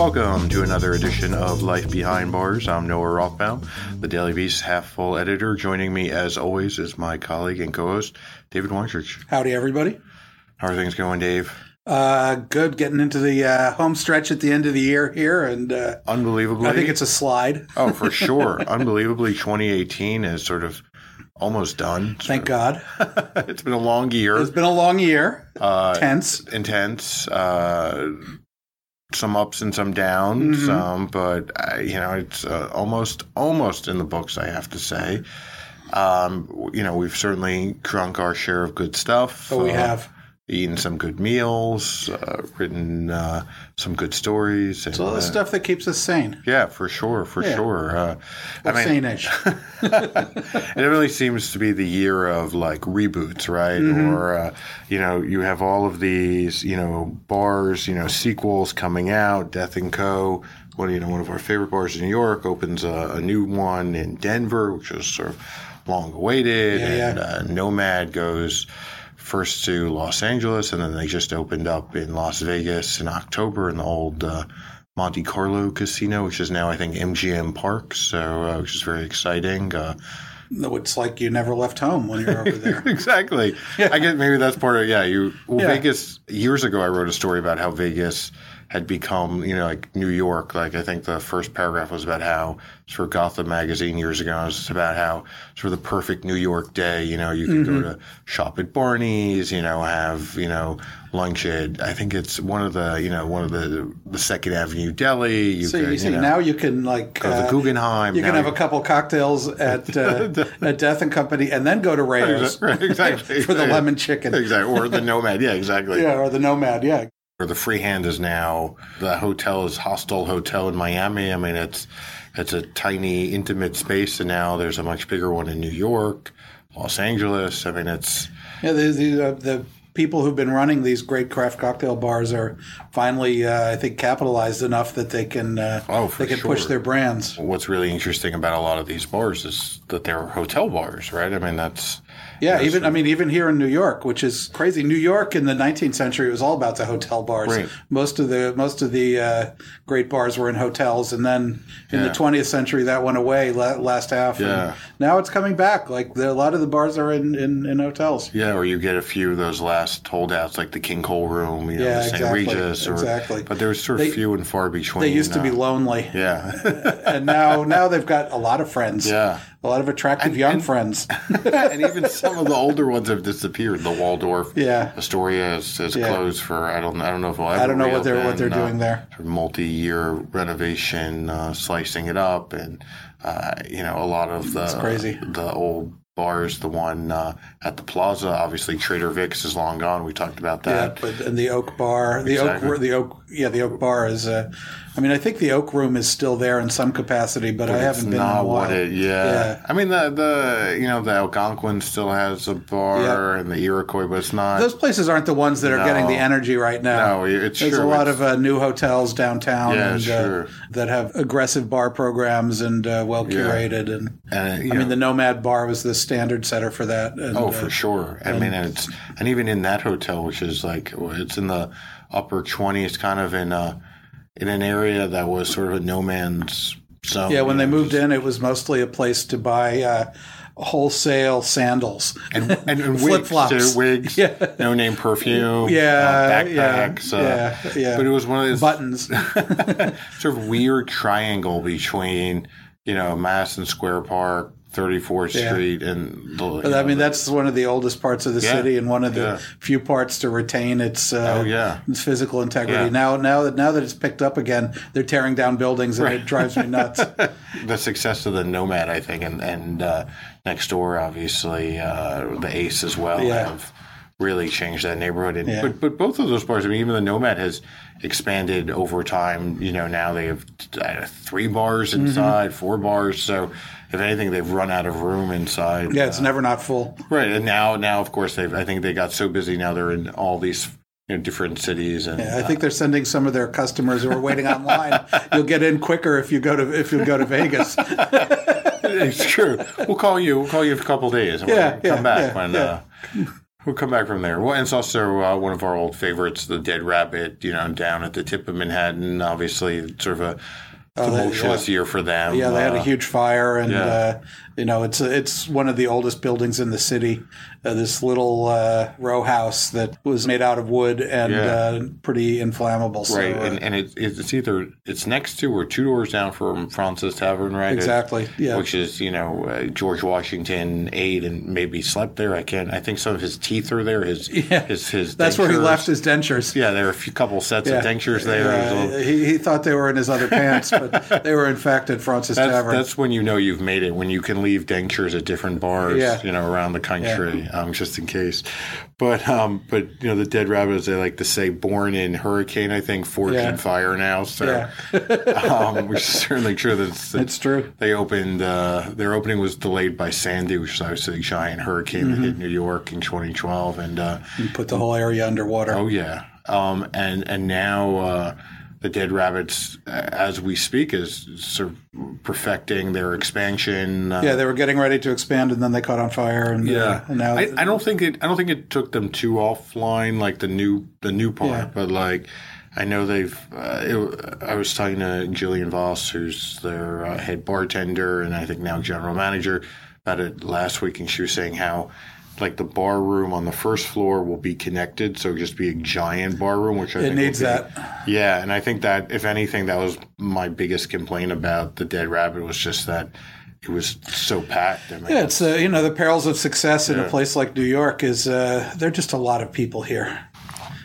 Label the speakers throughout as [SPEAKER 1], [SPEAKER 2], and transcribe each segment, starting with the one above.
[SPEAKER 1] Welcome to another edition of Life Behind Bars. I'm Noah Rothbaum, the Daily Beast half full editor. Joining me, as always, is my colleague and co host, David Wondrich.
[SPEAKER 2] Howdy, everybody.
[SPEAKER 1] How are things going, Dave?
[SPEAKER 2] Uh, good. Getting into the uh, home stretch at the end of the year here, and uh,
[SPEAKER 1] Unbelievably.
[SPEAKER 2] I think it's a slide.
[SPEAKER 1] oh, for sure. Unbelievably, 2018 is sort of almost done.
[SPEAKER 2] Thank God.
[SPEAKER 1] it's been a long year.
[SPEAKER 2] It's been a long year.
[SPEAKER 1] Uh,
[SPEAKER 2] Tense.
[SPEAKER 1] intense. Uh, some ups and some downs,
[SPEAKER 2] Mm-hmm.
[SPEAKER 1] um, but uh, you know it's uh, almost almost in the books. I have to say, um, you know we've certainly drunk our share of good stuff.
[SPEAKER 2] But we
[SPEAKER 1] uh,
[SPEAKER 2] have.
[SPEAKER 1] Eaten some good meals, uh, written uh, some good stories. And,
[SPEAKER 2] It's all the
[SPEAKER 1] uh,
[SPEAKER 2] stuff that keeps us sane.
[SPEAKER 1] Yeah, for sure, for
[SPEAKER 2] Yeah.
[SPEAKER 1] sure. Uh,
[SPEAKER 2] Or sane-ish.
[SPEAKER 1] it really seems to be the year of like reboots, right? Or uh, you know, you have all of these, you know, bars, you know, sequels coming out. Death and Co. One, you know, one of our favorite bars in New York opens a, a new one in Denver, which is sort of long awaited.
[SPEAKER 2] Yeah,
[SPEAKER 1] and
[SPEAKER 2] yeah.
[SPEAKER 1] Uh, Nomad goes first to Los Angeles, and then they just opened up in Las Vegas in October in the old. Uh, Monte Carlo Casino, which is now I think MGM Park, so uh, which is very exciting. Uh,
[SPEAKER 2] No, it's like you never left home when you're over there.
[SPEAKER 1] exactly. Yeah. I guess maybe that's part of yeah. You well,
[SPEAKER 2] Yeah.
[SPEAKER 1] Vegas years ago, I wrote a story about how Vegas had become you know like New York. Like I think the first paragraph was about how for Gotham magazine years ago, it was about how sort of the perfect New York day. You know, you could
[SPEAKER 2] Mm-hmm.
[SPEAKER 1] go to shop at Barney's. You know, have you know lunch at I think it's one of the you know one of the the Second Avenue Deli. You
[SPEAKER 2] So
[SPEAKER 1] could,
[SPEAKER 2] you see,
[SPEAKER 1] know,
[SPEAKER 2] now you can like
[SPEAKER 1] go to
[SPEAKER 2] uh,
[SPEAKER 1] Guggenheim.
[SPEAKER 2] you can have a couple cocktails at uh, at Death and Company, and then go to
[SPEAKER 1] Right, exactly.
[SPEAKER 2] for the lemon chicken.
[SPEAKER 1] Exactly, or the Nomad. Yeah, exactly.
[SPEAKER 2] Yeah, or the Nomad. Yeah,
[SPEAKER 1] Or the Freehand is now the hotel is Hostel Hotel in Miami. I mean, it's it's a tiny, intimate space, and now there's a much bigger one in New York, Los Angeles. I mean, it's
[SPEAKER 2] Yeah, the the, uh, the people who've been running these great craft cocktail bars are finally, uh, I think, capitalized enough that they can uh,
[SPEAKER 1] Oh,
[SPEAKER 2] they can push their brands.
[SPEAKER 1] what's really interesting about a lot of these bars is that they're hotel bars, right? I mean, that's
[SPEAKER 2] Yeah, even I mean, even here in New York, which is crazy. New York in the 19th century it was all about the hotel bars.
[SPEAKER 1] Right.
[SPEAKER 2] Most of the most of the uh, great bars were in hotels, and then in
[SPEAKER 1] Yeah.
[SPEAKER 2] the 20th century that went away la- last half. and
[SPEAKER 1] Yeah.
[SPEAKER 2] now it's coming back. Like the, a lot of the bars are in, in, in hotels.
[SPEAKER 1] yeah. Or you get a few of those last holdouts, like the King Cole Room, you know,
[SPEAKER 2] Yeah,
[SPEAKER 1] the St.
[SPEAKER 2] exactly,
[SPEAKER 1] Regis, or
[SPEAKER 2] exactly.
[SPEAKER 1] but there's sort of
[SPEAKER 2] They-
[SPEAKER 1] few and far between.
[SPEAKER 2] They used to be
[SPEAKER 1] uh,
[SPEAKER 2] lonely,
[SPEAKER 1] Yeah,
[SPEAKER 2] and now now they've got a lot of friends.
[SPEAKER 1] yeah.
[SPEAKER 2] A lot of attractive young
[SPEAKER 1] and-
[SPEAKER 2] friends.
[SPEAKER 1] and even some of the older ones have disappeared. The Waldorf,
[SPEAKER 2] Yeah.
[SPEAKER 1] Astoria is, is
[SPEAKER 2] Yeah.
[SPEAKER 1] closed for I don't I don't know if ever
[SPEAKER 2] I don't know what they're what they're
[SPEAKER 1] uh,
[SPEAKER 2] doing there.
[SPEAKER 1] multi-year renovation, uh, slicing it up, and uh, you know a lot of the
[SPEAKER 2] crazy.
[SPEAKER 1] the old bars. The one uh, at the Plaza, obviously Trader Vic's is long gone. We talked about
[SPEAKER 2] Yeah,
[SPEAKER 1] that.
[SPEAKER 2] but and the Oak Bar, the
[SPEAKER 1] Exactly.
[SPEAKER 2] Oak, the Oak, yeah, the Oak Bar is. Uh, I mean, I think the Oak Room is still there in some capacity, but, I haven't been in a
[SPEAKER 1] not
[SPEAKER 2] while.
[SPEAKER 1] what it. Yeah.
[SPEAKER 2] Yeah.
[SPEAKER 1] I mean the the you know the Algonquin still has a bar
[SPEAKER 2] Yeah.
[SPEAKER 1] and the Iroquois, but it's not.
[SPEAKER 2] Those places aren't the ones that are
[SPEAKER 1] No.
[SPEAKER 2] getting the energy right now.
[SPEAKER 1] No, it's
[SPEAKER 2] There's a lot of uh, new hotels downtown
[SPEAKER 1] Yeah,
[SPEAKER 2] and,
[SPEAKER 1] sure.
[SPEAKER 2] uh, that have aggressive bar programs and uh, well curated. And
[SPEAKER 1] and, you
[SPEAKER 2] I mean, the Nomad Bar was the standard setter for that. And,
[SPEAKER 1] Oh,
[SPEAKER 2] uh,
[SPEAKER 1] for sure. I mean, and it's and even in that hotel, which is like it's in the upper twenties, kind of in a in an area that was sort of a no man's zone.
[SPEAKER 2] yeah, when they moved in, it was mostly a place to buy uh, wholesale sandals.
[SPEAKER 1] and and, and
[SPEAKER 2] Flip-flops.
[SPEAKER 1] wigs, wigs,
[SPEAKER 2] Yeah.
[SPEAKER 1] no name perfume,
[SPEAKER 2] Yeah,
[SPEAKER 1] uh, backpacks,
[SPEAKER 2] yeah,
[SPEAKER 1] uh,
[SPEAKER 2] yeah, yeah.
[SPEAKER 1] But it was one of those
[SPEAKER 2] buttons.
[SPEAKER 1] sort of weird triangle between you know Madison Square Park, 34th Street, and the,
[SPEAKER 2] I
[SPEAKER 1] know,
[SPEAKER 2] mean, that's one of the oldest parts of the
[SPEAKER 1] Yeah.
[SPEAKER 2] city, and one of the
[SPEAKER 1] Yeah.
[SPEAKER 2] few parts to retain its uh,
[SPEAKER 1] Oh, yeah.
[SPEAKER 2] its physical integrity.
[SPEAKER 1] Yeah.
[SPEAKER 2] Now, now that now that it's picked up again, they're tearing down buildings, and it drives me nuts.
[SPEAKER 1] the success of the Nomad, I think, and and uh, next door, obviously, uh, the Ace as well
[SPEAKER 2] Yeah.
[SPEAKER 1] have really changed that neighborhood. And,
[SPEAKER 2] Yeah.
[SPEAKER 1] But but both of those bars, I mean, even the Nomad has expanded over time. You know, now they have uh, three bars
[SPEAKER 2] Mm-hmm.
[SPEAKER 1] inside, four bars. So if anything, they've run out of room inside.
[SPEAKER 2] yeah, it's never not full.
[SPEAKER 1] right. And now now of course they've. I think they got so busy now they're in all these. You know, different cities and
[SPEAKER 2] I think they're sending some of their customers who are waiting online. You'll get in quicker if you go to if you go to Vegas.
[SPEAKER 1] it's true. We'll call you. We'll call you in a couple of days. And
[SPEAKER 2] Yeah,
[SPEAKER 1] we'll
[SPEAKER 2] yeah,
[SPEAKER 1] come back
[SPEAKER 2] yeah,
[SPEAKER 1] when
[SPEAKER 2] yeah.
[SPEAKER 1] Uh, we'll come back from there. Well, and it's also uh, one of our old favorites, the Dead Rabbit. You know, down at the tip of Manhattan. Obviously, sort of a tumultuous year for them.
[SPEAKER 2] Oh, Yeah, they had a
[SPEAKER 1] Uh,
[SPEAKER 2] huge fire, and
[SPEAKER 1] yeah.
[SPEAKER 2] uh, you know it's it's one of the oldest buildings in the city. Uh, this little uh, row house that was made out of wood and
[SPEAKER 1] Yeah.
[SPEAKER 2] uh, pretty inflammable. So,
[SPEAKER 1] Right,
[SPEAKER 2] uh,
[SPEAKER 1] and, and it, it's either it's next to or two doors down from Francis Tavern, right?
[SPEAKER 2] exactly. Yeah.
[SPEAKER 1] Which is, you know, uh, George Washington ate and maybe slept there. I can't. I think some of his teeth are there. His,
[SPEAKER 2] Yeah.
[SPEAKER 1] his, his.
[SPEAKER 2] That's where he left his dentures.
[SPEAKER 1] Yeah, there are a few couple sets of dentures there.
[SPEAKER 2] He, he thought they were in his other pants, but they were in fact at Francis
[SPEAKER 1] That's,
[SPEAKER 2] Tavern.
[SPEAKER 1] that's when you know you've made it when you can leave dentures at different bars,
[SPEAKER 2] Yeah.
[SPEAKER 1] you know, around the country, um, just in case. But um, but you know, the dead rabbit, as they like to say, born in hurricane, I think, forged
[SPEAKER 2] Yeah.
[SPEAKER 1] in fire now. So,
[SPEAKER 2] Yeah.
[SPEAKER 1] um, which is certainly true. That's
[SPEAKER 2] it's true.
[SPEAKER 1] They opened. Uh, their opening was delayed by Sandy, which was obviously a giant hurricane that hit
[SPEAKER 2] Mm-hmm.
[SPEAKER 1] New York in 2012, and. Uh,
[SPEAKER 2] You put the whole area underwater.
[SPEAKER 1] Oh yeah, um, and and now uh, the Dead Rabbits, uh, as we speak, is sort of perfecting their expansion. Uh,
[SPEAKER 2] yeah, they were getting ready to expand, and then they caught on fire, and
[SPEAKER 1] yeah.
[SPEAKER 2] uh, and now
[SPEAKER 1] I, I don't think it. I don't think it took them too offline, like the new the new part.
[SPEAKER 2] Yeah.
[SPEAKER 1] But like, I know they've. Uh, it, I was talking to Jillian Vose, who's their uh, head bartender, and I think now general manager, about it last week, and she was saying how. Like the bar room on the first floor will be connected, so just be a giant bar room, which I
[SPEAKER 2] it needs
[SPEAKER 1] be-
[SPEAKER 2] that.
[SPEAKER 1] yeah, and I think that if anything, that was my biggest complaint about the Dead Rabbit was just that it was so packed. I mean,
[SPEAKER 2] Yeah, it's uh, you know the perils of success in a place like New York is uh, there are just a lot of people here,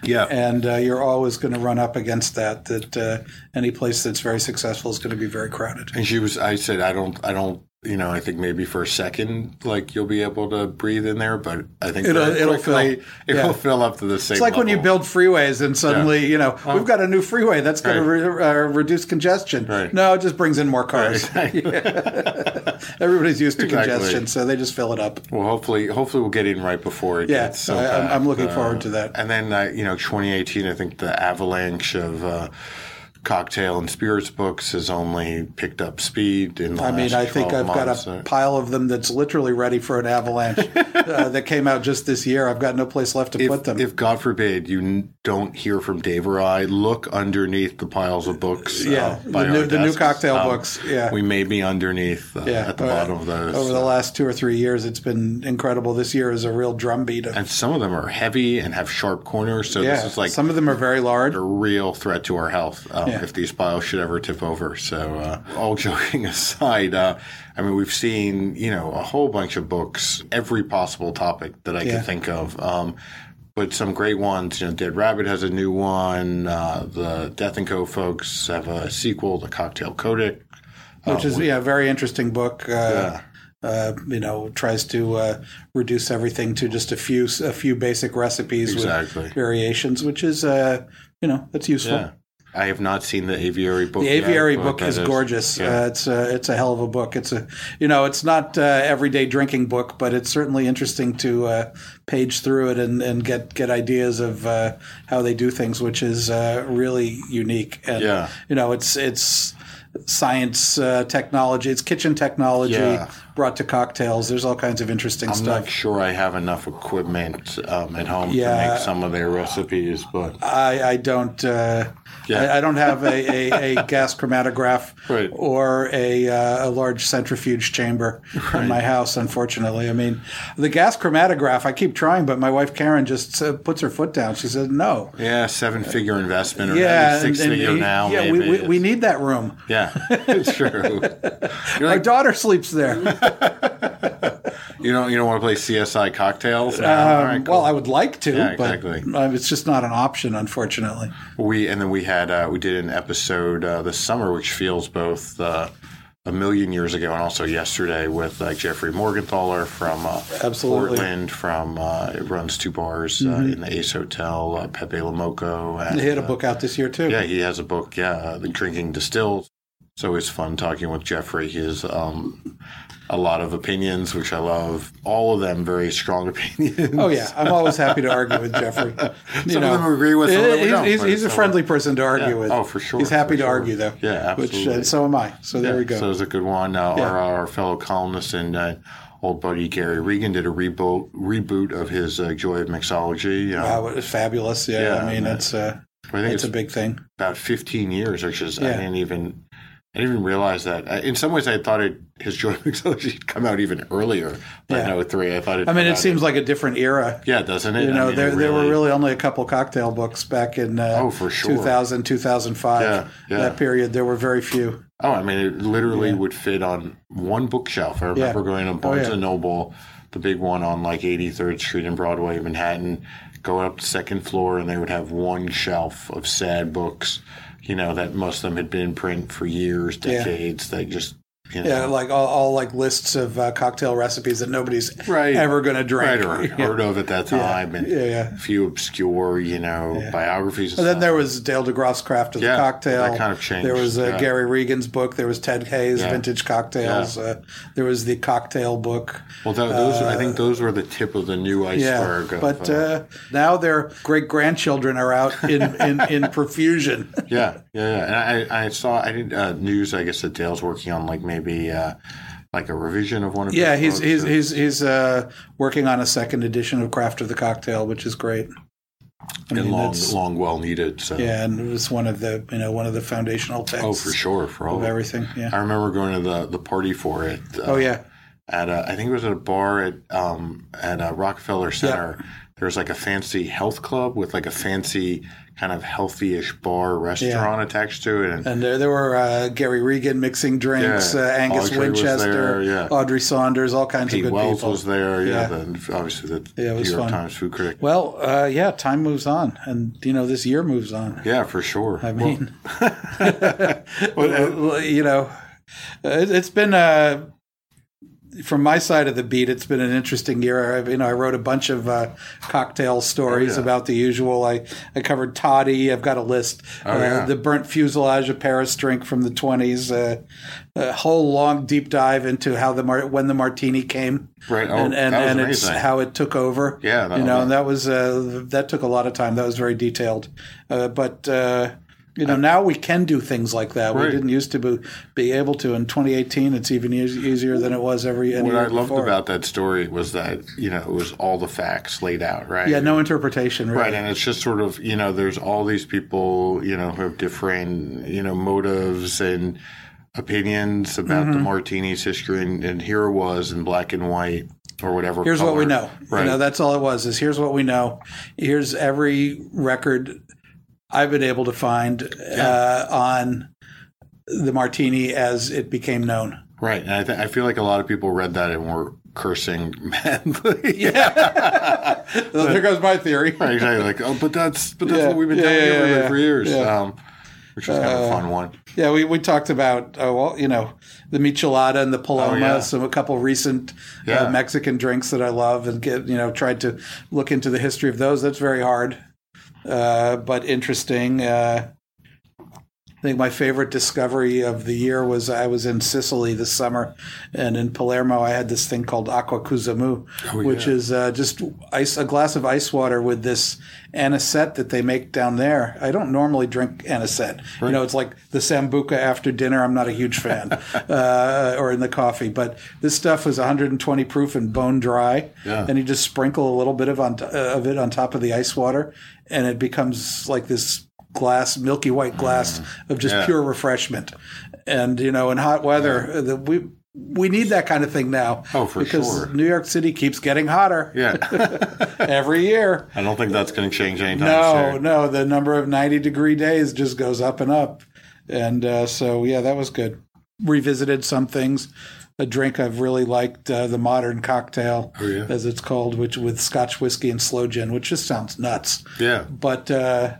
[SPEAKER 1] yeah,
[SPEAKER 2] and uh, you're always going to run up against that. That uh, any place that's very successful is going to be very crowded.
[SPEAKER 1] And she was. I said, I don't. I don't. You know, I think maybe for a second, like you'll be able to breathe in there, but I think
[SPEAKER 2] It'll- it'll fill.
[SPEAKER 1] It
[SPEAKER 2] Yeah.
[SPEAKER 1] will fill up to the same.
[SPEAKER 2] It's like when you build freeways and suddenly, you know, we've got a new freeway that's going
[SPEAKER 1] Right.
[SPEAKER 2] to re- uh, reduce congestion.
[SPEAKER 1] Right.
[SPEAKER 2] No, it just brings in more cars.
[SPEAKER 1] Exactly.
[SPEAKER 2] Everybody's used to
[SPEAKER 1] Exactly.
[SPEAKER 2] congestion, so they just fill it up.
[SPEAKER 1] Well, hopefully, hopefully we'll get in right before it
[SPEAKER 2] Yeah,
[SPEAKER 1] gets so
[SPEAKER 2] I-. I'm looking forward to that.
[SPEAKER 1] And then, uh, you know, 2018, I think the avalanche of uh, cocktail and spirits books has only picked up speed. In the
[SPEAKER 2] I mean, I think I've got a pile of them that's literally ready for an avalanche uh, that came out just this year. I've got no place left to
[SPEAKER 1] if,
[SPEAKER 2] put them.
[SPEAKER 1] if God forbid you don't hear from Dave or I, look underneath the piles of books.
[SPEAKER 2] Yeah,
[SPEAKER 1] uh,
[SPEAKER 2] the new- the new cocktail
[SPEAKER 1] Um,
[SPEAKER 2] books, yeah.
[SPEAKER 1] we may be underneath uh,
[SPEAKER 2] yeah,
[SPEAKER 1] at the
[SPEAKER 2] uh,
[SPEAKER 1] bottom of those.
[SPEAKER 2] Over the last two or three years, it's been incredible. This year is a real drumbeat. Of,
[SPEAKER 1] and some of them are heavy and have sharp corners. So
[SPEAKER 2] yeah,
[SPEAKER 1] this is like
[SPEAKER 2] some of them are very large.
[SPEAKER 1] a real threat to our health um,
[SPEAKER 2] Yeah.
[SPEAKER 1] if these piles should ever tip over. So, uh, all joking aside, uh, I mean, we've seen you know a whole bunch of books, every possible topic that I
[SPEAKER 2] Yeah.
[SPEAKER 1] could think of. Um, but some great ones. You know, Dead Rabbit has a new one. Uh, the Death and Co. folks have a sequel, The Cocktail Codex.
[SPEAKER 2] which is yeah, a very interesting book. Uh,
[SPEAKER 1] Yeah.
[SPEAKER 2] uh, you know, tries to uh, reduce everything to just a few a few basic recipes
[SPEAKER 1] Exactly.
[SPEAKER 2] with variations, which is uh, you know that's useful.
[SPEAKER 1] Yeah. I have not seen the aviary book.
[SPEAKER 2] The aviary
[SPEAKER 1] but
[SPEAKER 2] book is gorgeous.
[SPEAKER 1] yeah.
[SPEAKER 2] Uh, it's a it's a hell of a book. It's a you know it's not uh, everyday drinking book, but it's certainly interesting to uh, page through it and, and get get ideas of uh, how they do things, which is uh, really unique. And
[SPEAKER 1] Yeah.
[SPEAKER 2] you know it's it's science, uh, technology, it's kitchen technology
[SPEAKER 1] Yeah.
[SPEAKER 2] brought to cocktails. There's all kinds of interesting
[SPEAKER 1] I'm
[SPEAKER 2] stuff.
[SPEAKER 1] not sure I have enough equipment um, at home
[SPEAKER 2] Yeah.
[SPEAKER 1] to make some of their recipes, but
[SPEAKER 2] I, I don't. Uh,
[SPEAKER 1] Yeah.
[SPEAKER 2] I, I don't have a, a, a gas chromatograph
[SPEAKER 1] Right.
[SPEAKER 2] or a, uh, a large centrifuge chamber in my house. Unfortunately, I mean, the gas chromatograph. I keep trying, but my wife Karen just uh, puts her foot down. She says no.
[SPEAKER 1] yeah, seven figure investment or
[SPEAKER 2] Yeah,
[SPEAKER 1] six figure now.
[SPEAKER 2] yeah,
[SPEAKER 1] maybe.
[SPEAKER 2] we, we, we need that room.
[SPEAKER 1] yeah, it's true. You're
[SPEAKER 2] Our daughter sleeps there.
[SPEAKER 1] You don't you don't want to play CSI cocktails?
[SPEAKER 2] Um,
[SPEAKER 1] right, cool.
[SPEAKER 2] Well, I would like to,
[SPEAKER 1] Yeah,
[SPEAKER 2] but
[SPEAKER 1] exactly.
[SPEAKER 2] uh, it's just not an option, unfortunately.
[SPEAKER 1] we and then we had uh, we did an episode uh, this summer, which feels both uh, a million years ago and also yesterday with uh, Jeffrey Morgenthaler from uh,
[SPEAKER 2] Absolutely.
[SPEAKER 1] Portland. From uh, it runs two bars uh, in the Ace Hotel, uh, Pepe Le Moko. And,
[SPEAKER 2] They had a book out this year too.
[SPEAKER 1] Yeah, he has a book. Yeah, uh, the Drinking Distilled. So it's fun talking with Jeffrey. He has um, a lot of opinions, which I love. All of them very strong opinions.
[SPEAKER 2] Oh yeah, I'm always happy to argue with Jeffrey. You
[SPEAKER 1] Some of them agree with, some of them
[SPEAKER 2] he's,
[SPEAKER 1] don't,
[SPEAKER 2] he's, he's a friendly person to argue
[SPEAKER 1] Yeah.
[SPEAKER 2] with.
[SPEAKER 1] Oh, for sure,
[SPEAKER 2] He's happy to
[SPEAKER 1] sure.
[SPEAKER 2] argue though.
[SPEAKER 1] Yeah,
[SPEAKER 2] Which
[SPEAKER 1] absolutely.
[SPEAKER 2] uh, so am I. So there
[SPEAKER 1] Yeah,
[SPEAKER 2] we go.
[SPEAKER 1] So it's a good one. Uh, our, our fellow columnist and uh, old buddy Gary Regan did a reboot reboot of his uh, Joy of Mixology. Uh,
[SPEAKER 2] wow, it was fabulous. Yeah,
[SPEAKER 1] Yeah,
[SPEAKER 2] I mean it's uh,
[SPEAKER 1] I think
[SPEAKER 2] it's
[SPEAKER 1] it's
[SPEAKER 2] a big thing.
[SPEAKER 1] about 15 years, which is I didn't even I didn't even realize that. In some ways, I thought it his Joy of Mixology had come out even earlier.
[SPEAKER 2] Yeah.
[SPEAKER 1] Than 03. I thought it.
[SPEAKER 2] I mean, it seems
[SPEAKER 1] in-
[SPEAKER 2] like a different era.
[SPEAKER 1] yeah, doesn't it?
[SPEAKER 2] You know,
[SPEAKER 1] I mean,
[SPEAKER 2] there
[SPEAKER 1] it
[SPEAKER 2] there were really only a couple cocktail books back in uh,
[SPEAKER 1] Oh, for sure.
[SPEAKER 2] 2000, 2005.
[SPEAKER 1] Yeah, yeah.
[SPEAKER 2] That period, there were very few.
[SPEAKER 1] Oh, I mean, it literally
[SPEAKER 2] Yeah.
[SPEAKER 1] would fit on one bookshelf. I remember
[SPEAKER 2] Yeah.
[SPEAKER 1] going to Barnes
[SPEAKER 2] yeah.
[SPEAKER 1] and Noble, the big one on like 83rd Street in Broadway, Manhattan, going up the second floor, and they would have one shelf of sad books. You know that most of them had been in print for years,
[SPEAKER 2] Yeah.
[SPEAKER 1] decades. They just you know,
[SPEAKER 2] Yeah, like all, all like lists of uh, cocktail recipes that nobody's
[SPEAKER 1] Right.
[SPEAKER 2] ever going to drink.
[SPEAKER 1] right or
[SPEAKER 2] Yeah.
[SPEAKER 1] heard of at that time, and
[SPEAKER 2] Yeah, yeah.
[SPEAKER 1] a few obscure, you know, biographies. And
[SPEAKER 2] And then there was Dale DeGroff's Craft of
[SPEAKER 1] Yeah,
[SPEAKER 2] the Cocktail.
[SPEAKER 1] that kind of changed,
[SPEAKER 2] There was uh,
[SPEAKER 1] yeah.
[SPEAKER 2] Gary Regan's book. There was Ted Haigh's
[SPEAKER 1] Yeah.
[SPEAKER 2] Vintage Cocktails. Uh, there was the Cocktail book.
[SPEAKER 1] well, tho- those I think those were the tip of the new
[SPEAKER 2] uh, Yeah,
[SPEAKER 1] iceberg. of,
[SPEAKER 2] but
[SPEAKER 1] uh,
[SPEAKER 2] uh, now their great grandchildren are out in, in, in profusion.
[SPEAKER 1] Yeah, yeah, yeah. And I, I saw I did uh, news. I guess that Dale's working on like maybe uh, like a revision of one of.
[SPEAKER 2] Yeah, he's he's he's he's uh, working on a second edition of Craft of the Cocktail, which is great. I
[SPEAKER 1] and
[SPEAKER 2] mean,
[SPEAKER 1] long,
[SPEAKER 2] it's-
[SPEAKER 1] long, well needed. So
[SPEAKER 2] yeah, and it was one of the you know one of the foundational texts
[SPEAKER 1] oh, for sure, for all
[SPEAKER 2] of everything. Yeah, I
[SPEAKER 1] remember going to the the party for it. Uh,
[SPEAKER 2] Oh yeah.
[SPEAKER 1] at a, I think it was at a bar at um at uh Rockefeller Center. There was like a fancy health club with like a fancy kind of healthy-ish bar restaurant attached to it, and
[SPEAKER 2] And there, there were uh, Gary Regan mixing drinks,
[SPEAKER 1] Yeah.
[SPEAKER 2] uh, Angus
[SPEAKER 1] Audrey
[SPEAKER 2] Winchester,
[SPEAKER 1] there, yeah.
[SPEAKER 2] Audrey Saunders, all kinds
[SPEAKER 1] Pete
[SPEAKER 2] of good
[SPEAKER 1] Wells
[SPEAKER 2] people.
[SPEAKER 1] was there. Yeah,
[SPEAKER 2] Yeah.
[SPEAKER 1] the, obviously the
[SPEAKER 2] Yeah, it
[SPEAKER 1] New York
[SPEAKER 2] fun.
[SPEAKER 1] Times food critic.
[SPEAKER 2] Well, uh, yeah, time moves on, and you know this year moves on.
[SPEAKER 1] Yeah, for sure.
[SPEAKER 2] I mean,
[SPEAKER 1] Well, uh,
[SPEAKER 2] you know, it, it's been uh, from my side of the beat. It's been an interesting year. I, you know, I wrote a bunch of uh, cocktail stories
[SPEAKER 1] Oh, yeah.
[SPEAKER 2] about the usual. I I covered toddy. I've got a list. uh,
[SPEAKER 1] Oh, yeah.
[SPEAKER 2] The burnt fuselage of Paris drink from the twenties. Uh, a whole long deep dive into how the mar- when the martini came.
[SPEAKER 1] Right. Oh,
[SPEAKER 2] and and, and it's how it took over.
[SPEAKER 1] Yeah,
[SPEAKER 2] you know, and that was uh, that took a lot of time. That was very detailed, uh, but. You know, now we can do things like that. We didn't used to be, be able to. In 2018, it's even e- easier than it was every.
[SPEAKER 1] What I loved
[SPEAKER 2] before.
[SPEAKER 1] about that story was that you know it was all the facts laid out, right?
[SPEAKER 2] yeah, no interpretation, really.
[SPEAKER 1] Right, and it's just sort of you know, there's all these people you know who have different you know motives and opinions about
[SPEAKER 2] Mm-hmm.
[SPEAKER 1] the martini's history, and, and here it was in black and white or whatever.
[SPEAKER 2] Here's what we know.
[SPEAKER 1] Right.
[SPEAKER 2] You know, that's all it was. Is here's what we know. Here's every record I've been able to find uh, on the martini as it became known.
[SPEAKER 1] right, and I, th- I feel like a lot of people read that and were cursing madly.
[SPEAKER 2] Well, there goes my theory.
[SPEAKER 1] Right, exactly. Like, oh, but that's but that's
[SPEAKER 2] Yeah.
[SPEAKER 1] what we've been
[SPEAKER 2] Yeah,
[SPEAKER 1] telling
[SPEAKER 2] yeah,
[SPEAKER 1] everybody
[SPEAKER 2] yeah,
[SPEAKER 1] for years.
[SPEAKER 2] yeah. Uh,
[SPEAKER 1] Um, which was kind of a fun one.
[SPEAKER 2] Yeah, we, we talked about uh, well, you know, the michelada and the paloma,
[SPEAKER 1] Oh, yeah.
[SPEAKER 2] some a couple recent
[SPEAKER 1] Yeah.
[SPEAKER 2] uh, Mexican drinks that I love, and get you know tried to look into the history of those. That's very hard, uh, but interesting. Uh, think my favorite discovery of the year was I was in Sicily this summer, and in Palermo I had this thing called Aqua Kuzamu,
[SPEAKER 1] Oh,
[SPEAKER 2] which
[SPEAKER 1] yeah.
[SPEAKER 2] is uh, just ice, a glass of ice water with this anisette that they make down there. I don't normally drink anisette. You know, it's like the sambuca after dinner. I'm not a huge fan, uh, or in the coffee. But this stuff was 120 proof and bone dry,
[SPEAKER 1] Yeah.
[SPEAKER 2] and you just sprinkle a little bit of on uh, of it on top of the ice water, and it becomes like this glass, milky white glass of just
[SPEAKER 1] Mm. Yeah.
[SPEAKER 2] pure refreshment. And you know, in hot weather, uh, the, we we need that kind of thing now.
[SPEAKER 1] Oh, for
[SPEAKER 2] because
[SPEAKER 1] sure.
[SPEAKER 2] New York City keeps getting hotter
[SPEAKER 1] Yeah,
[SPEAKER 2] every year.
[SPEAKER 1] I don't think that's going to change anytime
[SPEAKER 2] No,
[SPEAKER 1] soon.
[SPEAKER 2] no, no. the number of 90 degree days just goes up and up. And uh, so, yeah, that was good. Revisited some things. a drink I've really liked, uh, the modern cocktail,
[SPEAKER 1] Oh, yeah?
[SPEAKER 2] as it's called, which with Scotch whiskey and sloe gin, which just sounds nuts.
[SPEAKER 1] Yeah.
[SPEAKER 2] But uh,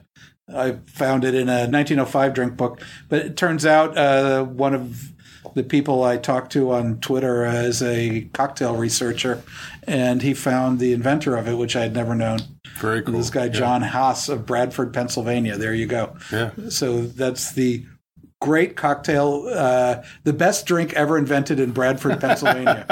[SPEAKER 2] I found it in a 1905 drink book. But it turns out uh, one of the people I talked to on Twitter is a cocktail researcher, and he found the inventor of it, which I had never known.
[SPEAKER 1] Very cool.
[SPEAKER 2] This guy,
[SPEAKER 1] Yeah.
[SPEAKER 2] John Haas of Bradford, Pennsylvania. There you go.
[SPEAKER 1] Yeah.
[SPEAKER 2] So that's the great cocktail, uh, the best drink ever invented in Bradford, Pennsylvania.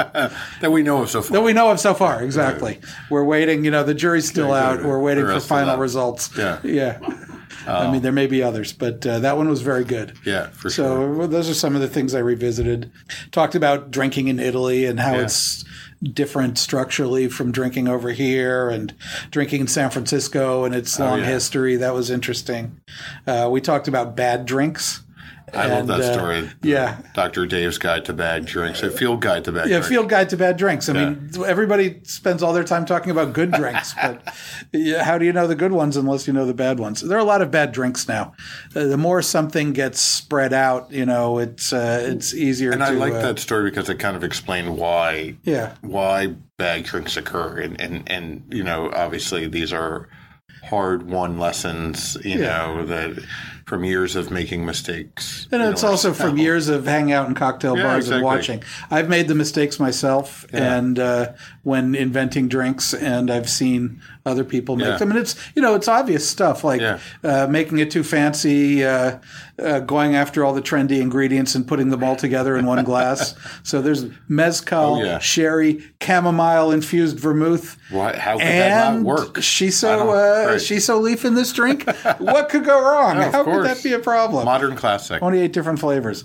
[SPEAKER 1] That we know of so far.
[SPEAKER 2] that we know of so far. Exactly. We're waiting. You know, the jury's still
[SPEAKER 1] Yeah,
[SPEAKER 2] out. We're waiting for final results.
[SPEAKER 1] Yeah.
[SPEAKER 2] Yeah. I mean, there may be others, but uh, that one was very good.
[SPEAKER 1] Yeah, for
[SPEAKER 2] So
[SPEAKER 1] sure.
[SPEAKER 2] well, those are some of the things I revisited. Talked about drinking in Italy and how
[SPEAKER 1] Yeah.
[SPEAKER 2] it's different structurally from drinking over here and drinking in San Francisco and its long
[SPEAKER 1] Oh, yeah.
[SPEAKER 2] history. That was interesting. Uh, we talked about bad drinks.
[SPEAKER 1] I love
[SPEAKER 2] And,
[SPEAKER 1] that
[SPEAKER 2] uh,
[SPEAKER 1] story.
[SPEAKER 2] yeah.
[SPEAKER 1] Dr. Dave's Guide to Bad Drinks. A field guide to bad
[SPEAKER 2] Yeah,
[SPEAKER 1] drinks.
[SPEAKER 2] field guide to bad drinks. I mean, everybody spends all their time talking about good drinks, but yeah, how do you know the good ones unless you know the bad ones? There are a lot of bad drinks now. Uh, the more something gets spread out, you know, it's uh, it's easier.
[SPEAKER 1] and
[SPEAKER 2] to,
[SPEAKER 1] I like
[SPEAKER 2] uh,
[SPEAKER 1] that story because it kind of explained why
[SPEAKER 2] Yeah,
[SPEAKER 1] why bad drinks occur and and and you know obviously these are hard won lessons you
[SPEAKER 2] Yeah.
[SPEAKER 1] know that from years of making mistakes
[SPEAKER 2] and it's also from years of hanging out in cocktail
[SPEAKER 1] Yeah,
[SPEAKER 2] bars and watching. I've made the mistakes myself, and uh, when inventing drinks, and I've seen other people make
[SPEAKER 1] Yeah.
[SPEAKER 2] them, and it's you know it's obvious stuff like
[SPEAKER 1] Yeah.
[SPEAKER 2] uh, making it too fancy, uh, uh, going after all the trendy ingredients and putting them all together in one glass. So there's mezcal,
[SPEAKER 1] Oh, yeah.
[SPEAKER 2] sherry, chamomile infused vermouth.
[SPEAKER 1] Why, how could that not
[SPEAKER 2] And
[SPEAKER 1] work
[SPEAKER 2] shiso, uh,
[SPEAKER 1] right.
[SPEAKER 2] shiso leaf in this drink. what could go wrong?
[SPEAKER 1] of
[SPEAKER 2] How could that be a problem?
[SPEAKER 1] modern classic
[SPEAKER 2] 28 different flavors.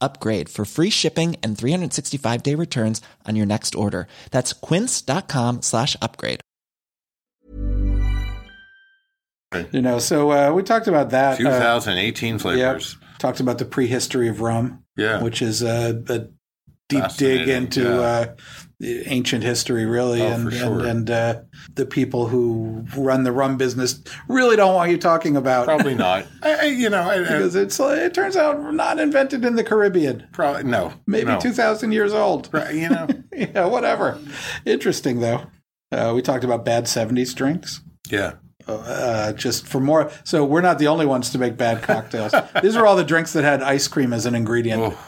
[SPEAKER 3] upgrade for free shipping and 365 day returns on your next order. That's quince.com slash upgrade.
[SPEAKER 2] You know, so uh, we talked about that. Uh,
[SPEAKER 1] 2018
[SPEAKER 2] yep.
[SPEAKER 1] flavors
[SPEAKER 2] Talked about the prehistory of rum,
[SPEAKER 1] yeah
[SPEAKER 2] which is a, a deep dig into
[SPEAKER 1] yeah.
[SPEAKER 2] uh, ancient history, really,
[SPEAKER 1] Oh,
[SPEAKER 2] and
[SPEAKER 1] sure.
[SPEAKER 2] and, and uh, the people who run the rum business really don't want you talking about.
[SPEAKER 1] probably not I, I- you know I, I,
[SPEAKER 2] Because it's uh, it turns out not invented in the Caribbean,
[SPEAKER 1] probably no
[SPEAKER 2] maybe
[SPEAKER 1] no.
[SPEAKER 2] two thousand years old.
[SPEAKER 1] Right, you know
[SPEAKER 2] yeah, whatever. Interesting though. Uh, we talked about bad '70s drinks.
[SPEAKER 1] yeah
[SPEAKER 2] uh, just for more. So we're not the only ones to make bad cocktails. These are all the drinks that had ice cream as an ingredient.
[SPEAKER 1] Oh.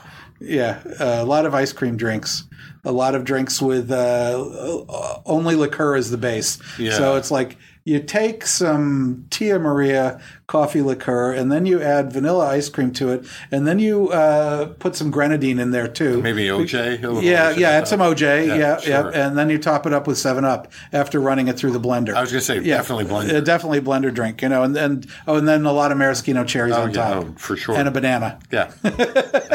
[SPEAKER 2] Yeah, a lot of ice cream drinks. A lot of drinks with uh, only liqueur as the base.
[SPEAKER 1] Yeah.
[SPEAKER 2] So it's like you take some Tia Maria coffee liqueur and then you add vanilla ice cream to it, and then you uh, put some grenadine in there too.
[SPEAKER 1] maybe OJ a
[SPEAKER 2] Yeah, yeah, add some OJ. Yeah, yeah,
[SPEAKER 1] sure.
[SPEAKER 2] and then you top it up with Seven Up after running it through the blender.
[SPEAKER 1] I was gonna say definitely blend
[SPEAKER 2] Uh, definitely blender drink, you know, and and oh, and then a lot of maraschino cherries
[SPEAKER 1] Oh,
[SPEAKER 2] on
[SPEAKER 1] yeah,
[SPEAKER 2] top,
[SPEAKER 1] oh, for sure.
[SPEAKER 2] and a banana.
[SPEAKER 1] yeah and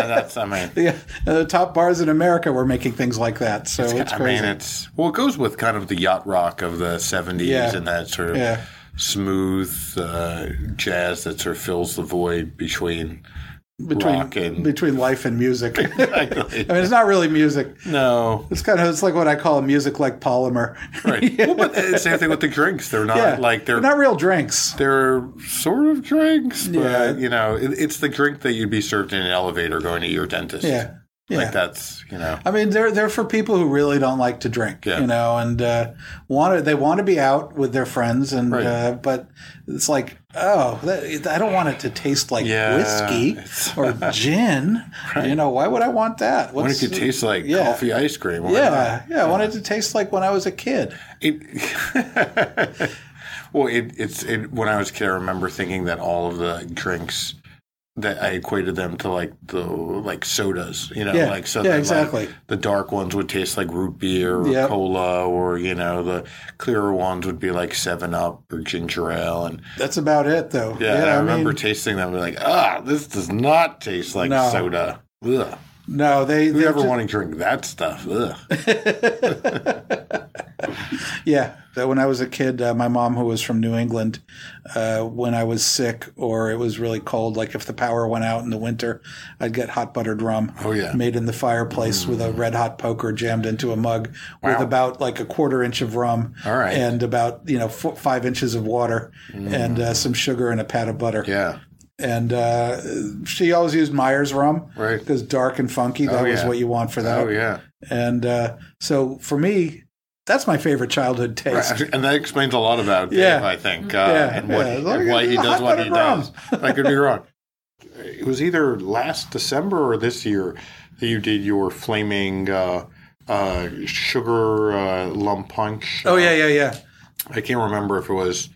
[SPEAKER 1] that's I mean
[SPEAKER 2] Yeah, uh, the top bars in America were making things like that, so it's,
[SPEAKER 1] I
[SPEAKER 2] crazy.
[SPEAKER 1] mean, it's well, it goes with kind of the yacht rock of the '70s
[SPEAKER 2] Yeah.
[SPEAKER 1] and that sort
[SPEAKER 2] Yeah.
[SPEAKER 1] smooth uh, jazz that sort of fills the void between
[SPEAKER 2] between
[SPEAKER 1] rock and
[SPEAKER 2] between life and music. I mean, it's not really music.
[SPEAKER 1] no,
[SPEAKER 2] It's kind of it's like what I call a music like polymer.
[SPEAKER 1] right. Well, but same thing with the drinks. They're not
[SPEAKER 2] yeah,
[SPEAKER 1] like they're.
[SPEAKER 2] They're not real drinks.
[SPEAKER 1] they're sort of drinks, but
[SPEAKER 2] Yeah.
[SPEAKER 1] you know, it, it's the drink that you'd be served in an elevator going to your dentist.
[SPEAKER 2] Yeah, yeah.
[SPEAKER 1] like that's you know,
[SPEAKER 2] I mean, they're they're for people who really don't like to drink,
[SPEAKER 1] Yeah.
[SPEAKER 2] you know, and uh, want to they want to be out with their friends, and
[SPEAKER 1] Right.
[SPEAKER 2] uh, but it's like, oh, that, I don't want it to taste like
[SPEAKER 1] Yeah,
[SPEAKER 2] whiskey or gin. You know, why would I want that?
[SPEAKER 1] when it
[SPEAKER 2] What's-
[SPEAKER 1] could taste like
[SPEAKER 2] yeah.
[SPEAKER 1] coffee ice cream.
[SPEAKER 2] yeah, yeah, I want it to taste like when I was a kid.
[SPEAKER 1] It, well, it, it's it, when I was a kid. I remember thinking that all of the drinks that I equated them to like the like sodas, you know,
[SPEAKER 2] Yeah,
[SPEAKER 1] like so
[SPEAKER 2] yeah,
[SPEAKER 1] that, like,
[SPEAKER 2] exactly.
[SPEAKER 1] the dark ones would taste like root beer or
[SPEAKER 2] Yep.
[SPEAKER 1] cola, or you know, the clearer ones would be like Seven Up or ginger ale, and
[SPEAKER 2] That's about it, though.
[SPEAKER 1] yeah, and I,
[SPEAKER 2] I
[SPEAKER 1] remember
[SPEAKER 2] mean,
[SPEAKER 1] tasting them and like, ah, this does not taste like
[SPEAKER 2] No.
[SPEAKER 1] soda. Ugh.
[SPEAKER 2] No, they. They
[SPEAKER 1] ever
[SPEAKER 2] ju-
[SPEAKER 1] want to drink that stuff?
[SPEAKER 2] Yeah, that when I was a kid, uh, my mom, who was from New England, uh, when I was sick or it was really cold, like if the power went out in the winter, I'd get hot buttered rum.
[SPEAKER 1] Oh, yeah.
[SPEAKER 2] made in the fireplace with a red hot poker jammed into a mug with about like a quarter inch of rum.
[SPEAKER 1] All right.
[SPEAKER 2] and about you know f- five inches of water and uh, some sugar and a pat of butter.
[SPEAKER 1] Yeah.
[SPEAKER 2] And uh, she always used Myers rum,
[SPEAKER 1] Right.
[SPEAKER 2] Because dark and funky, that
[SPEAKER 1] Oh,
[SPEAKER 2] was what you want for that.
[SPEAKER 1] Oh yeah.
[SPEAKER 2] And uh, so for me, that's my favorite childhood taste.
[SPEAKER 1] Right. And that explains a lot about Dave,
[SPEAKER 2] Yeah.
[SPEAKER 1] I think, uh,
[SPEAKER 2] Yeah,
[SPEAKER 1] and what
[SPEAKER 2] yeah.
[SPEAKER 1] and why he does what he does. I could be wrong. It was either last December or this year that you did your flaming uh, uh, sugar uh, lump punch.
[SPEAKER 2] Oh yeah, yeah, yeah.
[SPEAKER 1] I can't remember if it was,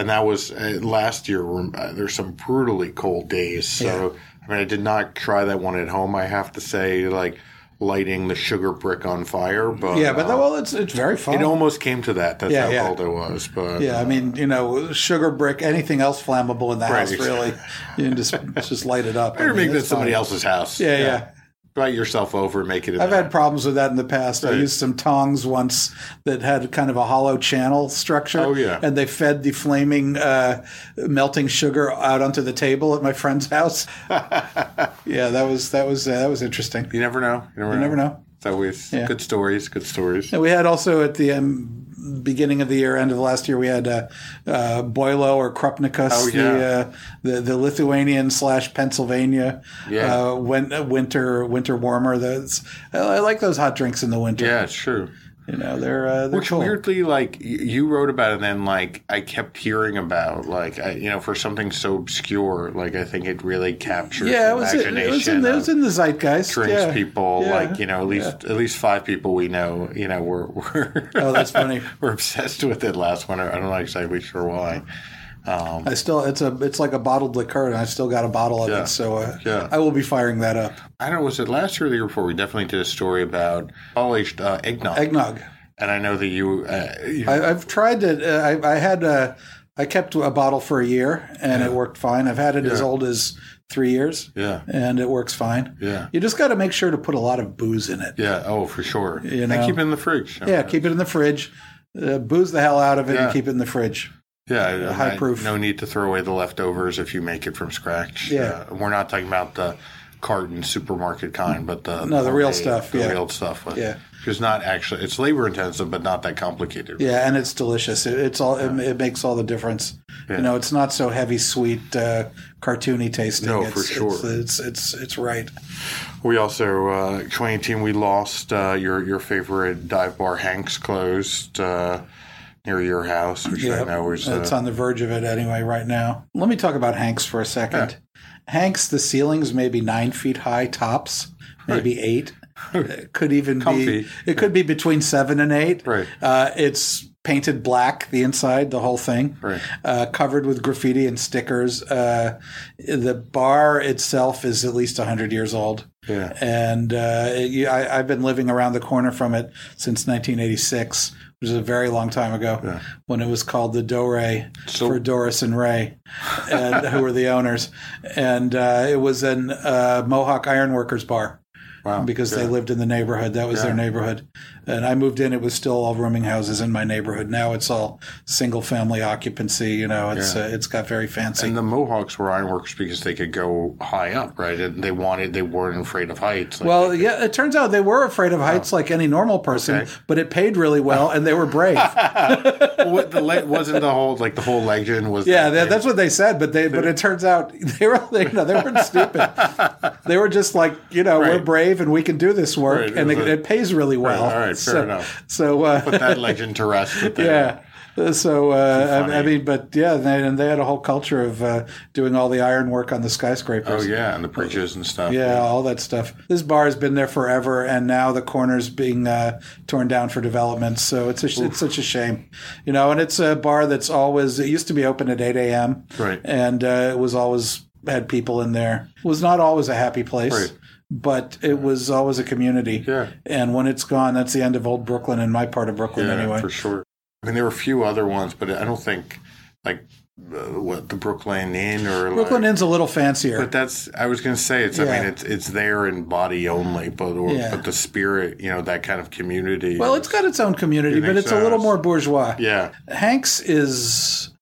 [SPEAKER 1] and that was uh, last year. Uh, there's some brutally cold days, so I mean, I did not try that one at home. I have to say, like lighting the sugar brick on fire, but
[SPEAKER 2] Yeah, but
[SPEAKER 1] uh,
[SPEAKER 2] well, it's it's very fun.
[SPEAKER 1] it almost came to that. That's
[SPEAKER 2] Yeah,
[SPEAKER 1] how
[SPEAKER 2] yeah.
[SPEAKER 1] cold it was. But
[SPEAKER 2] yeah, I mean, you know, sugar brick, anything else flammable in the
[SPEAKER 1] Right.
[SPEAKER 2] house, really, you can just just light it up. I
[SPEAKER 1] better
[SPEAKER 2] mean,
[SPEAKER 1] make that somebody else's house.
[SPEAKER 2] Yeah, yeah.
[SPEAKER 1] Invite yourself over, and make it.
[SPEAKER 2] I've had problems with that in the past. I used some tongs once that had kind of a hollow channel structure.
[SPEAKER 1] Oh, yeah.
[SPEAKER 2] and they fed the flaming uh, melting sugar out onto the table at my friend's house. yeah, that was that was uh, that was interesting.
[SPEAKER 1] You never know. You never,
[SPEAKER 2] You never know.
[SPEAKER 1] It's always
[SPEAKER 2] Yeah.
[SPEAKER 1] good stories. Good stories.
[SPEAKER 2] And we had also at the um, beginning of the year, end of last year, we had uh, uh, Boilo or Krupnikas,
[SPEAKER 1] Oh, yeah.
[SPEAKER 2] the, uh, the the Lithuanian slash Pennsylvania
[SPEAKER 1] Yeah.
[SPEAKER 2] uh, winter winter warmer. That's I, I like those hot drinks in the winter.
[SPEAKER 1] Yeah, it's true.
[SPEAKER 2] You know, they're uh, they're
[SPEAKER 1] Which
[SPEAKER 2] cool.
[SPEAKER 1] weirdly, like you wrote about it, and then like I kept hearing about, like I, you know, for something so obscure, like I think it really captures
[SPEAKER 2] Yeah,
[SPEAKER 1] the
[SPEAKER 2] it was, it,
[SPEAKER 1] imagination
[SPEAKER 2] was in, it was in the zeitgeist.
[SPEAKER 1] drinks
[SPEAKER 2] yeah.
[SPEAKER 1] people.
[SPEAKER 2] Yeah.
[SPEAKER 1] Like you know, at least at least five people we know, you know, were were
[SPEAKER 2] Oh, that's funny.
[SPEAKER 1] we're obsessed with it last winter. I'm not exactly sure why. Um,
[SPEAKER 2] I still it's a it's like a bottled liqueur, and I still got a bottle of
[SPEAKER 1] Yeah.
[SPEAKER 2] it. So uh,
[SPEAKER 1] Yeah.
[SPEAKER 2] I will be firing that up.
[SPEAKER 1] I don't know, was it last year or the year before? We definitely did a story about all aged uh, eggnog.
[SPEAKER 2] Eggnog.
[SPEAKER 1] And I know that you, uh, you
[SPEAKER 2] I, I've tried it. Uh, I, I had uh, I kept a bottle for a year, and it worked fine. I've had it as old as three years,
[SPEAKER 1] yeah,
[SPEAKER 2] and it works fine.
[SPEAKER 1] yeah,
[SPEAKER 2] You just got to make sure to put a lot of booze in it.
[SPEAKER 1] yeah. Oh, for sure.
[SPEAKER 2] You
[SPEAKER 1] and keep it in the fridge.
[SPEAKER 2] Yeah, keep it in the fridge. Uh, booze the hell out of it
[SPEAKER 1] Yeah.
[SPEAKER 2] and keep it in the fridge.
[SPEAKER 1] Yeah, and
[SPEAKER 2] high
[SPEAKER 1] I-
[SPEAKER 2] proof.
[SPEAKER 1] No need to throw away the leftovers if you make it from scratch.
[SPEAKER 2] Yeah.
[SPEAKER 1] Uh, we're not talking about the carton supermarket kind, but the
[SPEAKER 2] No, the real stuff,
[SPEAKER 1] The
[SPEAKER 2] yeah.
[SPEAKER 1] real stuff.
[SPEAKER 2] Yeah.
[SPEAKER 1] It's not actually. It's labor intensive, but not that complicated.
[SPEAKER 2] Yeah, and it's delicious. It, it's all it, it makes all the difference.
[SPEAKER 1] Yeah.
[SPEAKER 2] You know, it's not so heavy, sweet, uh, cartoony tasting.
[SPEAKER 1] No,
[SPEAKER 2] it's,
[SPEAKER 1] for sure.
[SPEAKER 2] It's it's it's, it's right.
[SPEAKER 1] We also uh, 2018 we lost uh, your your favorite dive bar Hanks closed uh, near your house, which I know was uh,
[SPEAKER 2] it's on the verge of it anyway right now. Let me talk about Hanks for a second. Hanks, the ceilings maybe nine feet high tops, maybe eight. It could even
[SPEAKER 1] Comfy.
[SPEAKER 2] be. It could be between seven and eight.
[SPEAKER 1] Right.
[SPEAKER 2] Uh, it's painted black the inside, the whole thing.
[SPEAKER 1] Right.
[SPEAKER 2] Uh, covered with graffiti and stickers. Uh, the bar itself is at least hundred years old.
[SPEAKER 1] yeah.
[SPEAKER 2] and uh, it- I, I've been living around the corner from it since 1986, which is a very long time ago, when it was called the Dore
[SPEAKER 1] So-
[SPEAKER 2] for Doris and Ray, and who were the owners, and uh, it was an uh, Mohawk Ironworkers bar.
[SPEAKER 1] Wow.
[SPEAKER 2] Because they lived in the neighborhood, that was their neighborhood, and I moved in. It was still all rooming houses in my neighborhood. Now it's all single family occupancy. You know, it's
[SPEAKER 1] Yeah.
[SPEAKER 2] uh, it's got very fancy.
[SPEAKER 1] And the Mohawks were ironworkers because they could go high up, right? And they wanted, they weren't afraid of heights. Like
[SPEAKER 2] Well, yeah, it turns out they were afraid of heights like any normal person,
[SPEAKER 1] Oh. Okay.
[SPEAKER 2] but it paid really well and they were brave.
[SPEAKER 1] What the wasn't the whole like the whole legend was.
[SPEAKER 2] yeah,
[SPEAKER 1] that
[SPEAKER 2] that, that's what they said, but they but it turns out they were they, you know, they weren't stupid. They were just like, you know, we're brave and we can do this work
[SPEAKER 1] Right,
[SPEAKER 2] and it,
[SPEAKER 1] a-
[SPEAKER 2] it pays really well.
[SPEAKER 1] all right, fair
[SPEAKER 2] so,
[SPEAKER 1] enough.
[SPEAKER 2] So uh,
[SPEAKER 1] put that legend to rest. With
[SPEAKER 2] yeah. So uh, I, I mean, but yeah, they, and they had a whole culture of uh, doing all the iron work on the skyscrapers.
[SPEAKER 1] Oh yeah, and the bridges and stuff.
[SPEAKER 2] Yeah, all that stuff. This bar has been there forever, and now the corner's being uh, torn down for development. So it's a, it's such a shame, you know. And it's a bar that's always it used to be open at eight a.m.
[SPEAKER 1] Right.
[SPEAKER 2] and uh, it was always had people in there. It was not always a happy place.
[SPEAKER 1] Right.
[SPEAKER 2] But it was always a community.
[SPEAKER 1] Yeah.
[SPEAKER 2] And when it's gone, that's the end of old Brooklyn in my part of Brooklyn,
[SPEAKER 1] Yeah,
[SPEAKER 2] anyway.
[SPEAKER 1] for sure. I mean, there were a few other ones, but I don't think like uh, what the Brooklyn Inn or
[SPEAKER 2] Brooklyn
[SPEAKER 1] like,
[SPEAKER 2] Inn's a little fancier.
[SPEAKER 1] But that's I was going to say it's. I mean, it's it's there in body only, but or,
[SPEAKER 2] Yeah.
[SPEAKER 1] but the spirit, you know, that kind of community.
[SPEAKER 2] well, it's got its own community, but it's a little more bourgeois.
[SPEAKER 1] yeah,
[SPEAKER 2] Hanks is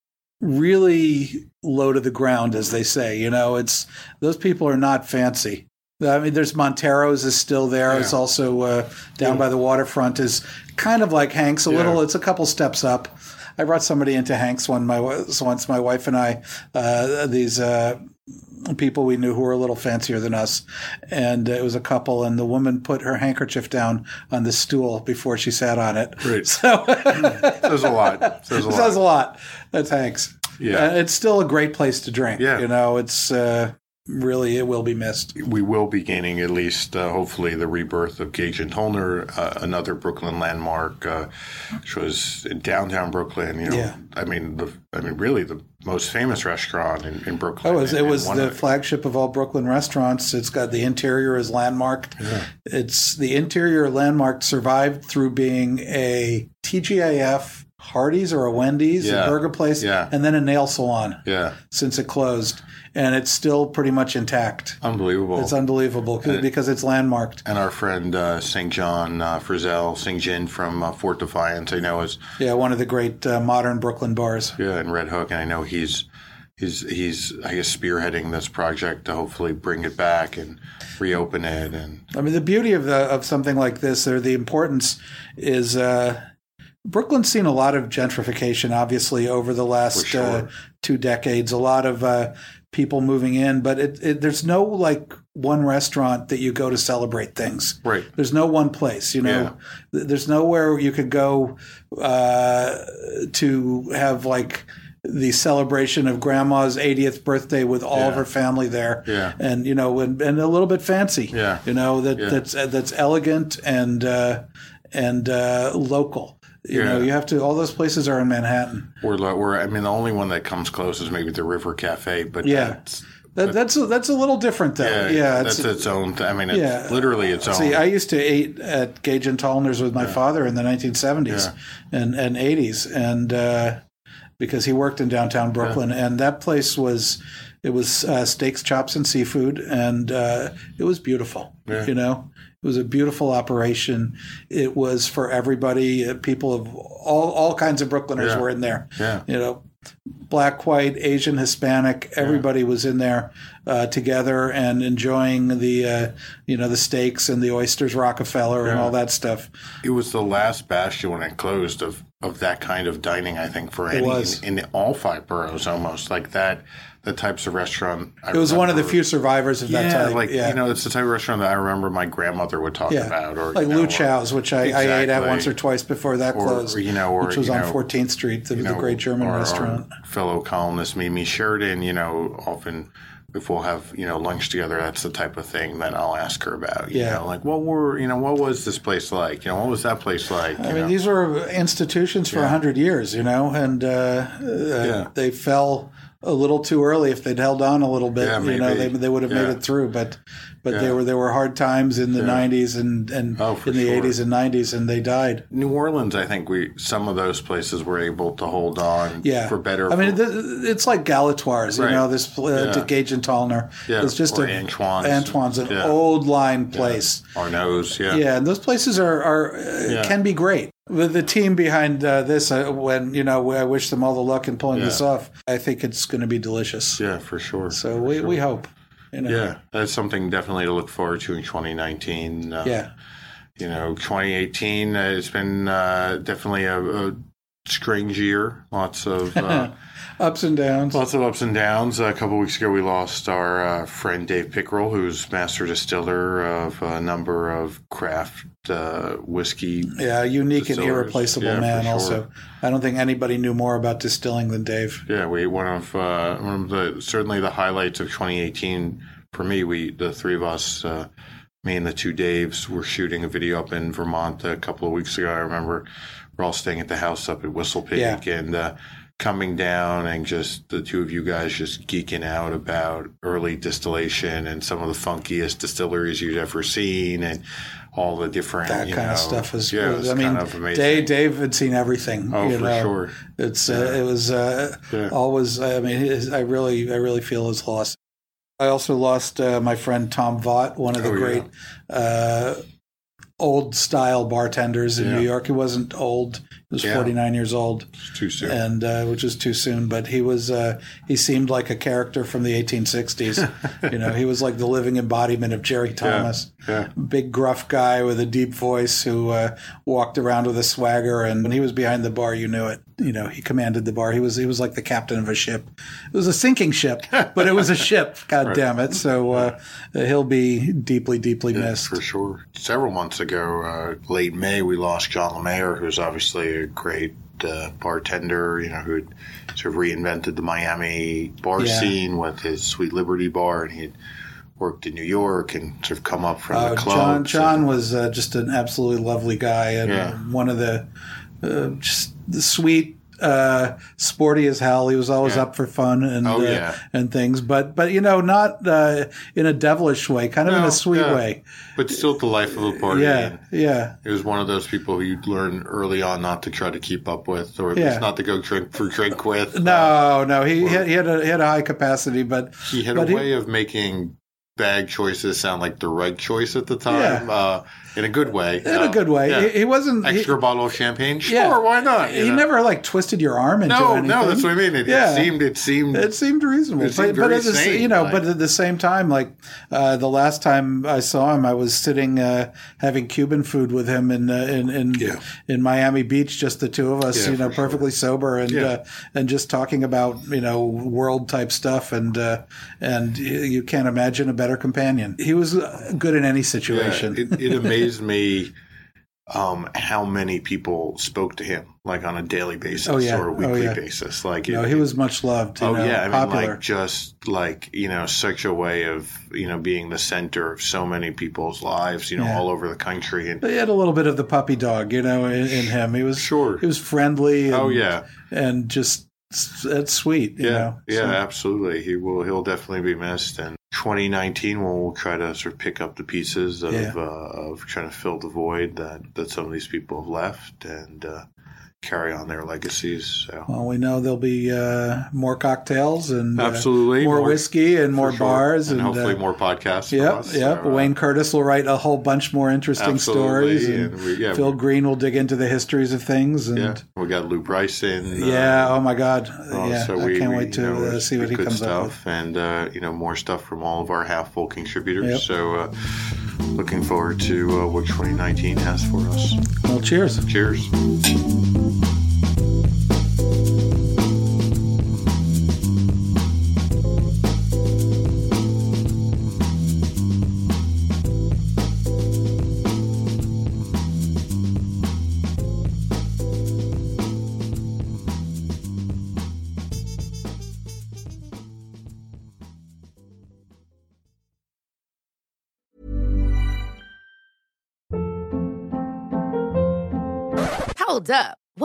[SPEAKER 2] really low to the ground, as they say. You know, it's those people are not fancy. I mean, there's Montero's is still there. It's also uh, down by the waterfront. Is kind of like Hanks a
[SPEAKER 1] Yeah.
[SPEAKER 2] little. It's a couple steps up. I brought somebody into Hanks one my once. My wife and I uh, these. Uh, people we knew who were a little fancier than us. And it was a couple, and the woman put her handkerchief down on the stool before she sat on it.
[SPEAKER 1] Right.
[SPEAKER 2] So
[SPEAKER 1] says a lot. Says a lot.
[SPEAKER 2] says a lot. That's Hanks.
[SPEAKER 1] Yeah.
[SPEAKER 2] Uh, it's still a great place to drink.
[SPEAKER 1] Yeah.
[SPEAKER 2] You know, it's uh, really, it will be missed.
[SPEAKER 1] we will be gaining at least, uh, hopefully, the rebirth of Gage and Tollner, uh, another Brooklyn landmark, uh, which was in downtown Brooklyn. You know,
[SPEAKER 2] Yeah.
[SPEAKER 1] I mean, the, I mean, really the most famous restaurant in, in Brooklyn.
[SPEAKER 2] Oh, it was,
[SPEAKER 1] and-
[SPEAKER 2] it was the
[SPEAKER 1] of
[SPEAKER 2] flagship of all Brooklyn restaurants. It's got the interior is landmarked. It's the interior landmark survived through being a TGIF Hardee's or a Wendy's,
[SPEAKER 1] Yeah.
[SPEAKER 2] a burger place,
[SPEAKER 1] Yeah.
[SPEAKER 2] and then a nail salon
[SPEAKER 1] yeah,
[SPEAKER 2] since it closed. And it's still pretty much intact.
[SPEAKER 1] unbelievable.
[SPEAKER 2] It's unbelievable 'cause- because it's landmarked.
[SPEAKER 1] and our friend uh, St. John uh, Frizell, St. Jin from uh, Fort Defiance, I know is
[SPEAKER 2] Yeah, one of the great uh, modern Brooklyn bars.
[SPEAKER 1] yeah in Red Hook, and I know he's he's he's I guess spearheading this project to hopefully bring it back and reopen it and
[SPEAKER 2] I mean, the beauty of the of something like this, or the importance, is uh, Brooklyn's seen a lot of gentrification, obviously, over the last
[SPEAKER 1] sure.
[SPEAKER 2] uh, two decades. A lot of uh, people moving in, but it, it, there's no like one restaurant that you go to celebrate things.
[SPEAKER 1] right.
[SPEAKER 2] There's no one place, you know. Th- There's nowhere you could go uh, to have like the celebration of grandma's 80th birthday with all of her family there,
[SPEAKER 1] Yeah.
[SPEAKER 2] and you know, and, and a little bit fancy,
[SPEAKER 1] Yeah.
[SPEAKER 2] you know, that
[SPEAKER 1] Yeah.
[SPEAKER 2] that's that's elegant and uh, and uh, local. You know, you have to. All those places are in Manhattan.
[SPEAKER 1] We're, we're I mean the only one that comes close is maybe the River Cafe, but
[SPEAKER 2] Yeah.
[SPEAKER 1] that's,
[SPEAKER 2] That, that's a, that's a little different, though.
[SPEAKER 1] yeah,
[SPEAKER 2] Yeah,
[SPEAKER 1] that's its own. Th- I mean, it's
[SPEAKER 2] Yeah.
[SPEAKER 1] literally its own.
[SPEAKER 2] See, I used to eat at Gage and Tollner's with my father in the 1970s and, and 80s, and uh, because he worked in downtown Brooklyn, and that place was it was uh, steaks, chops, and seafood, and uh, it was beautiful. You know, it was a beautiful operation. It was for everybody. Uh, people of all all kinds of Brooklyners
[SPEAKER 1] Yeah.
[SPEAKER 2] were in there.
[SPEAKER 1] Yeah.
[SPEAKER 2] You know, black, white, Asian, Hispanic, everybody was in there uh, together and enjoying the uh, you know the steaks and the oysters, Rockefeller, and all that stuff.
[SPEAKER 1] it was the last bastion when it closed of of that kind of dining. I think for any
[SPEAKER 2] was.
[SPEAKER 1] in, in all five boroughs, almost like that. The types of restaurant. I
[SPEAKER 2] It was one of the few survivors of that
[SPEAKER 1] Yeah,
[SPEAKER 2] time.
[SPEAKER 1] like
[SPEAKER 2] yeah.
[SPEAKER 1] you know, it's the type of restaurant that I remember my grandmother would talk
[SPEAKER 2] yeah,
[SPEAKER 1] about, or
[SPEAKER 2] like
[SPEAKER 1] you know,
[SPEAKER 2] Lüchow's, which I, I ate at once or twice before that
[SPEAKER 1] Or-
[SPEAKER 2] closed.
[SPEAKER 1] or, you know, or,
[SPEAKER 2] which was on 14th Street, the, the great German restaurant.
[SPEAKER 1] fellow columnist Mimi Sheraton, you know, often if we'll have you know lunch together, that's the type of thing that I'll ask her about. You
[SPEAKER 2] Yeah.
[SPEAKER 1] know, like what were you know what was this place like? You know, what was that place like?
[SPEAKER 2] I mean,
[SPEAKER 1] know?
[SPEAKER 2] these were institutions for a hundred years, you know, and uh, uh, they fell a little too early. If they'd held on a little bit,
[SPEAKER 1] Yeah,
[SPEAKER 2] you know, they, they would have made it through. But but
[SPEAKER 1] Yeah.
[SPEAKER 2] there were there were hard times in the '90s and and
[SPEAKER 1] Oh,
[SPEAKER 2] in the
[SPEAKER 1] sure.
[SPEAKER 2] '80s and '90s, and they died.
[SPEAKER 1] New Orleans, I think we some of those places were able to hold on
[SPEAKER 2] Yeah,
[SPEAKER 1] for better.
[SPEAKER 2] I mean, th- it's like Galatoire's, you know, this uh,
[SPEAKER 1] Yeah.
[SPEAKER 2] to Gage and Tollner.
[SPEAKER 1] Yeah,
[SPEAKER 2] It's just
[SPEAKER 1] or
[SPEAKER 2] a
[SPEAKER 1] Antoine's.
[SPEAKER 2] Antoine's, an
[SPEAKER 1] Yeah.
[SPEAKER 2] old line place.
[SPEAKER 1] Arnaud's, yeah.
[SPEAKER 2] Yeah, and those places are, are uh,
[SPEAKER 1] Yeah.
[SPEAKER 2] can be great. With the team behind uh, this, uh, when you know, I wish them all the luck in pulling this off. I think it's going to be delicious.
[SPEAKER 1] Yeah, for sure.
[SPEAKER 2] So we, we hope. You know.
[SPEAKER 1] yeah, that's something definitely to look forward to in 2019. Uh,
[SPEAKER 2] Yeah.
[SPEAKER 1] you know, 2018 uh, it's been uh, definitely a, a strange year. Lots of uh,
[SPEAKER 2] Ups and downs.
[SPEAKER 1] lots of ups and downs. a couple weeks ago, we lost our uh, friend Dave Pickerell, who's master distiller of a number of craft uh, whiskey.
[SPEAKER 2] yeah, unique and irreplaceable
[SPEAKER 1] Yeah,
[SPEAKER 2] man.
[SPEAKER 1] sure.
[SPEAKER 2] Also, I don't think anybody knew more about distilling than Dave.
[SPEAKER 1] Yeah, we one of uh, one of the certainly the highlights of 2018 for me. We the three of us. Uh, me and the two Daves were shooting a video up in Vermont a couple of weeks ago. I remember we're all staying at the house up at Whistle Pig
[SPEAKER 2] Yeah.
[SPEAKER 1] and uh, coming down and just the two of you guys just geeking out about early distillation and some of the funkiest distilleries you'd ever seen. And all the different
[SPEAKER 2] that kind
[SPEAKER 1] know,
[SPEAKER 2] of stuff is.
[SPEAKER 1] yeah, was
[SPEAKER 2] I mean,
[SPEAKER 1] kind of amazing.
[SPEAKER 2] Dave, Dave had seen everything.
[SPEAKER 1] Oh,
[SPEAKER 2] you
[SPEAKER 1] for
[SPEAKER 2] know.
[SPEAKER 1] sure.
[SPEAKER 2] It's uh, it was uh,
[SPEAKER 1] Yeah.
[SPEAKER 2] always. I mean, his, I really, I really feel his loss. I also lost uh, my friend Tom Vaught, one of the
[SPEAKER 1] Oh, yeah.
[SPEAKER 2] great uh, old style bartenders in
[SPEAKER 1] Yeah.
[SPEAKER 2] New York. He wasn't old; was
[SPEAKER 1] Yeah.
[SPEAKER 2] forty nine years old,
[SPEAKER 1] It's too soon.
[SPEAKER 2] and uh, which is too soon. But he was uh, he seemed like a character from the eighteen sixties. you know, he was like the living embodiment of Jerry Thomas
[SPEAKER 1] yeah.
[SPEAKER 2] big gruff guy with a deep voice who uh, walked around with a swagger and when he was behind the bar you knew it you know he commanded the bar he was he was like the captain of a ship it was a sinking ship but it was a ship god damn it so uh, he'll be deeply deeply missed
[SPEAKER 1] For sure. Several months ago, uh, late May, we lost John Lermayer, who's obviously a great uh, bartender, you know, who sort of reinvented the Miami bar
[SPEAKER 2] Yeah.
[SPEAKER 1] scene with his Sweet Liberty bar, and he worked in New York and sort of come up from
[SPEAKER 2] Uh,
[SPEAKER 1] the
[SPEAKER 2] John. John
[SPEAKER 1] and-
[SPEAKER 2] was uh, just an absolutely lovely guy and
[SPEAKER 1] Yeah.
[SPEAKER 2] one of the uh, just the sweet uh, sporty as hell. He was always
[SPEAKER 1] Yeah.
[SPEAKER 2] up for fun and
[SPEAKER 1] Oh,
[SPEAKER 2] uh,
[SPEAKER 1] yeah.
[SPEAKER 2] and things, but but you know not uh, in a devilish way, kind of in a sweet
[SPEAKER 1] yeah.
[SPEAKER 2] way.
[SPEAKER 1] but still the life of a party.
[SPEAKER 2] Yeah,
[SPEAKER 1] and
[SPEAKER 2] yeah.
[SPEAKER 1] He was one of those people who you'd learn early on not to try to keep up with, or at least not to go drink for drink with. Uh,
[SPEAKER 2] No, no, he, he had he had a, he had a high capacity, but
[SPEAKER 1] he had
[SPEAKER 2] but
[SPEAKER 1] a way of making bag choices sound like the right choice at the time,
[SPEAKER 2] Yeah.
[SPEAKER 1] uh, in a good way.
[SPEAKER 2] in a good way. He, he wasn't. he-
[SPEAKER 1] Extra bottle of champagne, sure,
[SPEAKER 2] Yeah.
[SPEAKER 1] why not?
[SPEAKER 2] he
[SPEAKER 1] know?
[SPEAKER 2] never like twisted your arm into
[SPEAKER 1] No,
[SPEAKER 2] anything.
[SPEAKER 1] no, that's what I mean. It,
[SPEAKER 2] Yeah.
[SPEAKER 1] it seemed, it seemed,
[SPEAKER 2] It seemed reasonable,
[SPEAKER 1] It seemed
[SPEAKER 2] but, but at the, you know,
[SPEAKER 1] like-
[SPEAKER 2] but at the same time, like uh, the last time I saw him, I was sitting uh, having Cuban food with him in uh, in in,
[SPEAKER 1] Yeah.
[SPEAKER 2] in Miami Beach, just the two of us,
[SPEAKER 1] Yeah,
[SPEAKER 2] you know,
[SPEAKER 1] for sure.
[SPEAKER 2] perfectly sober and
[SPEAKER 1] Yeah.
[SPEAKER 2] uh, and just talking about you know world type stuff, and uh, and you can't imagine a better companion. He was uh, good in any
[SPEAKER 1] yeah,
[SPEAKER 2] situation.
[SPEAKER 1] it, it amazed me um, how many people spoke to him, like on a daily basis
[SPEAKER 2] Oh, yeah.
[SPEAKER 1] or a
[SPEAKER 2] Oh,
[SPEAKER 1] weekly
[SPEAKER 2] yeah.
[SPEAKER 1] basis. Like,
[SPEAKER 2] no,
[SPEAKER 1] it-
[SPEAKER 2] he was much loved. You
[SPEAKER 1] Oh
[SPEAKER 2] know,
[SPEAKER 1] yeah, I mean, like just like you know, such a way of you know being the center of so many people's lives, you know,
[SPEAKER 2] Yeah.
[SPEAKER 1] all over the country. And
[SPEAKER 2] But he had a little bit of the puppy dog, you know, in, in him. He was
[SPEAKER 1] Sure.
[SPEAKER 2] He was friendly. And,
[SPEAKER 1] oh yeah,
[SPEAKER 2] and just that's sweet. You
[SPEAKER 1] yeah,
[SPEAKER 2] know?
[SPEAKER 1] yeah,
[SPEAKER 2] So-
[SPEAKER 1] absolutely. He will. He'll definitely be missed. And 2019, we'll, we'll try to sort of pick up the pieces of
[SPEAKER 2] Yeah.
[SPEAKER 1] uh, of trying to fill the void that that some of these people have left and uh, carry on their legacies. So.
[SPEAKER 2] Well, we know there'll be uh, more cocktails and uh,
[SPEAKER 1] Absolutely.
[SPEAKER 2] more,
[SPEAKER 1] More-
[SPEAKER 2] whiskey and more
[SPEAKER 1] sure.
[SPEAKER 2] bars
[SPEAKER 1] and, hopefully
[SPEAKER 2] uh,
[SPEAKER 1] more podcasts.
[SPEAKER 2] Yep, yep.
[SPEAKER 1] So, uh,
[SPEAKER 2] Wayne Curtis will write a whole bunch more interesting stories, and,
[SPEAKER 1] and we- yeah,
[SPEAKER 2] Phil Greene will dig into the histories of things. And
[SPEAKER 1] Yeah,
[SPEAKER 2] yeah,
[SPEAKER 1] we got Lou Bryson. uh,
[SPEAKER 2] oh my God,
[SPEAKER 1] Uh,
[SPEAKER 2] yeah,
[SPEAKER 1] so
[SPEAKER 2] I can't
[SPEAKER 1] we,
[SPEAKER 2] wait to
[SPEAKER 1] you know,
[SPEAKER 2] uh, see what he comes
[SPEAKER 1] stuff,
[SPEAKER 2] up with.
[SPEAKER 1] and uh, you know more stuff from all of our half full contributors.
[SPEAKER 2] Yep.
[SPEAKER 1] So uh, looking forward to uh, what 2019 has for us.
[SPEAKER 2] Well, cheers.
[SPEAKER 1] Cheers.